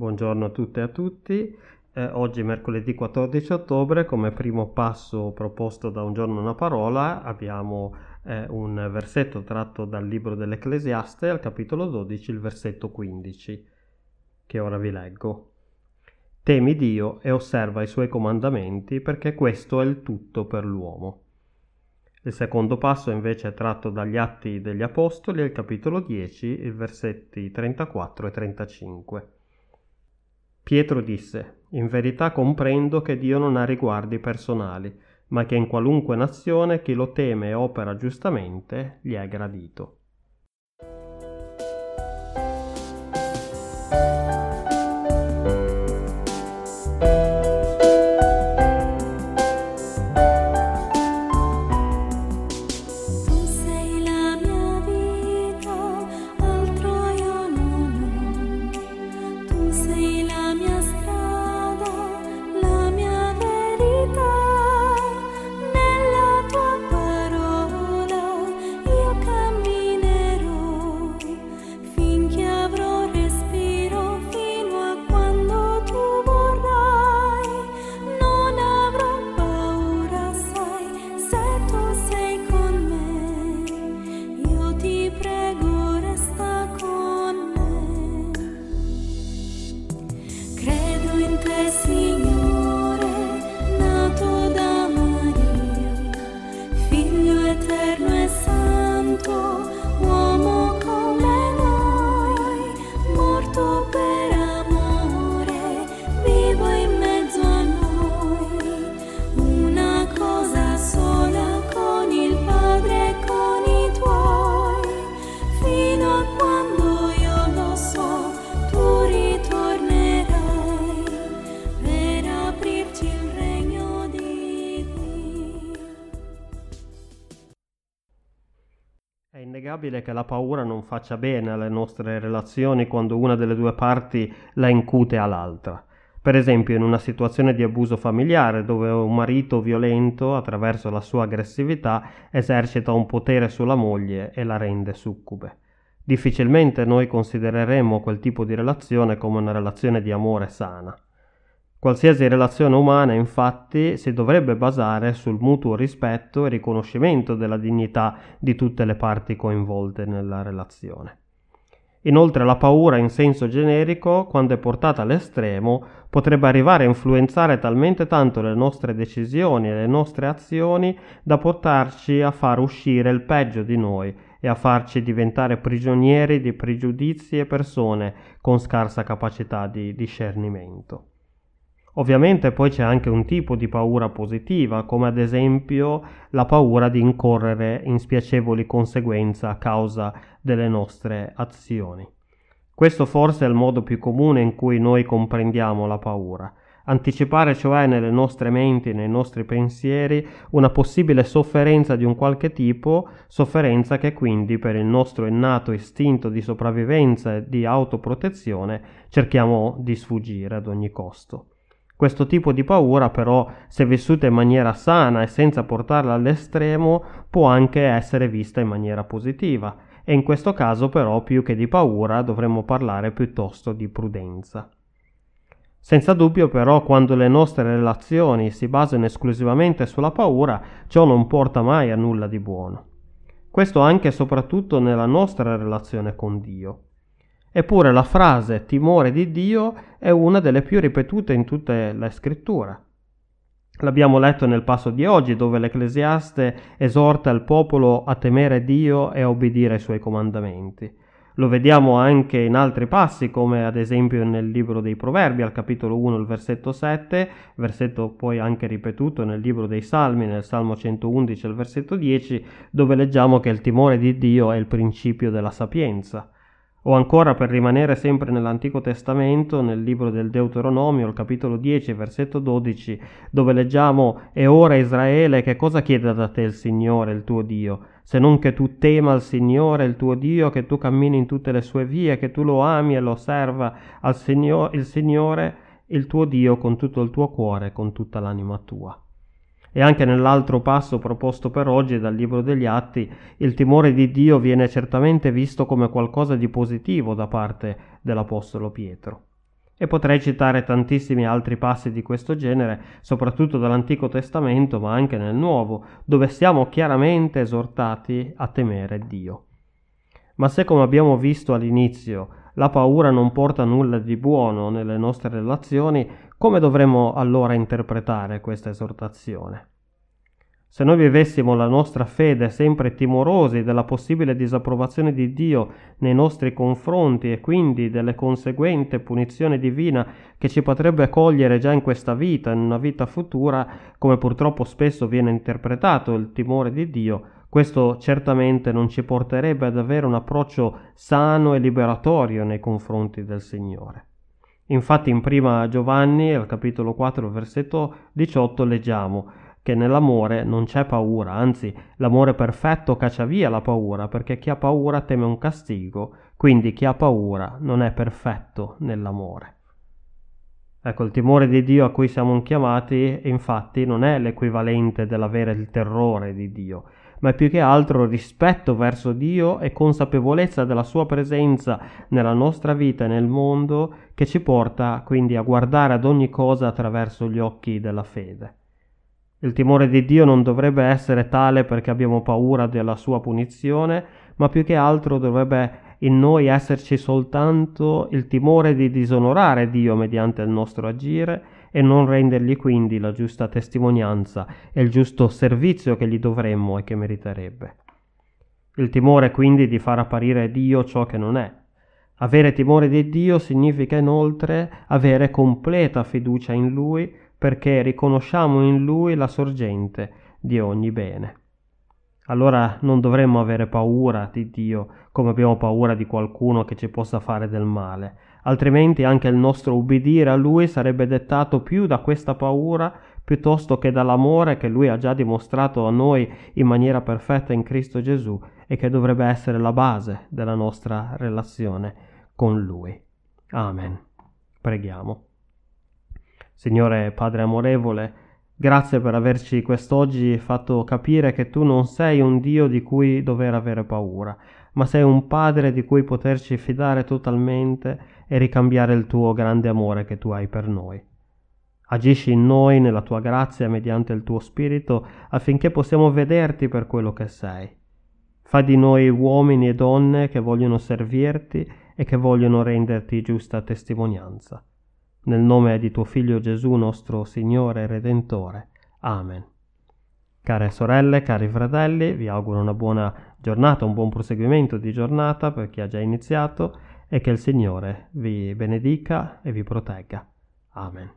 Buongiorno a tutte e a tutti. Eh, oggi mercoledì 14 ottobre, come primo passo proposto da Un giorno una parola, abbiamo eh, un versetto tratto dal libro dell'Ecclesiaste, al capitolo 12, il versetto 15, che ora vi leggo. Temi Dio e osserva i suoi comandamenti, perché questo è il tutto per l'uomo. Il secondo passo invece è tratto dagli Atti degli Apostoli, al capitolo 10, i versetti 34 e 35. Pietro disse, In verità comprendo che Dio non ha riguardi personali, ma che in qualunque nazione chi lo teme e opera giustamente gli è gradito. ရီလာမြတ် Santo. Innegabile che la paura non faccia bene alle nostre relazioni quando una delle due parti la incute all'altra. Per esempio in una situazione di abuso familiare dove un marito violento, attraverso la sua aggressività, esercita un potere sulla moglie e la rende succube. Difficilmente noi considereremo quel tipo di relazione come una relazione di amore sana. Qualsiasi relazione umana, infatti, si dovrebbe basare sul mutuo rispetto e riconoscimento della dignità di tutte le parti coinvolte nella relazione. Inoltre la paura in senso generico, quando è portata all'estremo, potrebbe arrivare a influenzare talmente tanto le nostre decisioni e le nostre azioni da portarci a far uscire il peggio di noi e a farci diventare prigionieri di pregiudizi e persone con scarsa capacità di discernimento. Ovviamente poi c'è anche un tipo di paura positiva, come ad esempio la paura di incorrere in spiacevoli conseguenze a causa delle nostre azioni. Questo forse è il modo più comune in cui noi comprendiamo la paura. Anticipare cioè nelle nostre menti, nei nostri pensieri, una possibile sofferenza di un qualche tipo, sofferenza che quindi per il nostro innato istinto di sopravvivenza e di autoprotezione cerchiamo di sfuggire ad ogni costo. Questo tipo di paura però, se vissuta in maniera sana e senza portarla all'estremo, può anche essere vista in maniera positiva e in questo caso però più che di paura dovremmo parlare piuttosto di prudenza. Senza dubbio però quando le nostre relazioni si basano esclusivamente sulla paura, ciò non porta mai a nulla di buono. Questo anche e soprattutto nella nostra relazione con Dio. Eppure la frase timore di Dio è una delle più ripetute in tutta la scrittura. L'abbiamo letto nel passo di oggi dove l'Ecclesiaste esorta il popolo a temere Dio e a obbedire ai suoi comandamenti. Lo vediamo anche in altri passi, come ad esempio nel libro dei Proverbi, al capitolo 1, il versetto 7, versetto poi anche ripetuto nel libro dei Salmi, nel Salmo 111, il versetto 10, dove leggiamo che il timore di Dio è il principio della sapienza. O ancora per rimanere sempre nell'Antico Testamento, nel libro del Deuteronomio, il capitolo 10, versetto 12, dove leggiamo E ora Israele, che cosa chiede da te il Signore, il tuo Dio? Se non che tu tema il Signore, il tuo Dio, che tu cammini in tutte le sue vie, che tu lo ami e lo serva al Signore, il Signore, il tuo Dio, con tutto il tuo cuore, con tutta l'anima tua. E anche nell'altro passo proposto per oggi dal Libro degli Atti, il timore di Dio viene certamente visto come qualcosa di positivo da parte dell'Apostolo Pietro. E potrei citare tantissimi altri passi di questo genere, soprattutto dall'Antico Testamento, ma anche nel Nuovo, dove siamo chiaramente esortati a temere Dio. Ma se, come abbiamo visto all'inizio, la paura non porta nulla di buono nelle nostre relazioni, come dovremmo allora interpretare questa esortazione? Se noi vivessimo la nostra fede sempre timorosi della possibile disapprovazione di Dio nei nostri confronti e quindi delle conseguente punizione divina che ci potrebbe cogliere già in questa vita, in una vita futura, come purtroppo spesso viene interpretato il timore di Dio, questo certamente non ci porterebbe ad avere un approccio sano e liberatorio nei confronti del Signore. Infatti in prima Giovanni, al capitolo 4, versetto 18, leggiamo che nell'amore non c'è paura, anzi l'amore perfetto caccia via la paura, perché chi ha paura teme un castigo, quindi chi ha paura non è perfetto nell'amore. Ecco, il timore di Dio a cui siamo chiamati, infatti, non è l'equivalente dell'avere il terrore di Dio, ma più che altro rispetto verso Dio e consapevolezza della sua presenza nella nostra vita e nel mondo che ci porta quindi a guardare ad ogni cosa attraverso gli occhi della fede. Il timore di Dio non dovrebbe essere tale perché abbiamo paura della sua punizione, ma più che altro dovrebbe in noi esserci soltanto il timore di disonorare Dio mediante il nostro agire e non rendergli quindi la giusta testimonianza e il giusto servizio che gli dovremmo e che meriterebbe. Il timore quindi di far apparire Dio ciò che non è. Avere timore di Dio significa inoltre avere completa fiducia in Lui perché riconosciamo in Lui la sorgente di ogni bene. Allora non dovremmo avere paura di Dio come abbiamo paura di qualcuno che ci possa fare del male, altrimenti anche il nostro ubbidire a Lui sarebbe dettato più da questa paura piuttosto che dall'amore che Lui ha già dimostrato a noi in maniera perfetta in Cristo Gesù e che dovrebbe essere la base della nostra relazione con Lui. Amen. Preghiamo. Signore Padre amorevole, grazie per averci quest'oggi fatto capire che tu non sei un Dio di cui dover avere paura, ma sei un Padre di cui poterci fidare totalmente e ricambiare il tuo grande amore che tu hai per noi. Agisci in noi nella tua grazia mediante il tuo Spirito affinché possiamo vederti per quello che sei. Fa di noi uomini e donne che vogliono servirti e che vogliono renderti giusta testimonianza. Nel nome di tuo Figlio Gesù, nostro Signore e Redentore. Amen. Care sorelle, cari fratelli, vi auguro una buona giornata, un buon proseguimento di giornata per chi ha già iniziato e che il Signore vi benedica e vi protegga. Amen.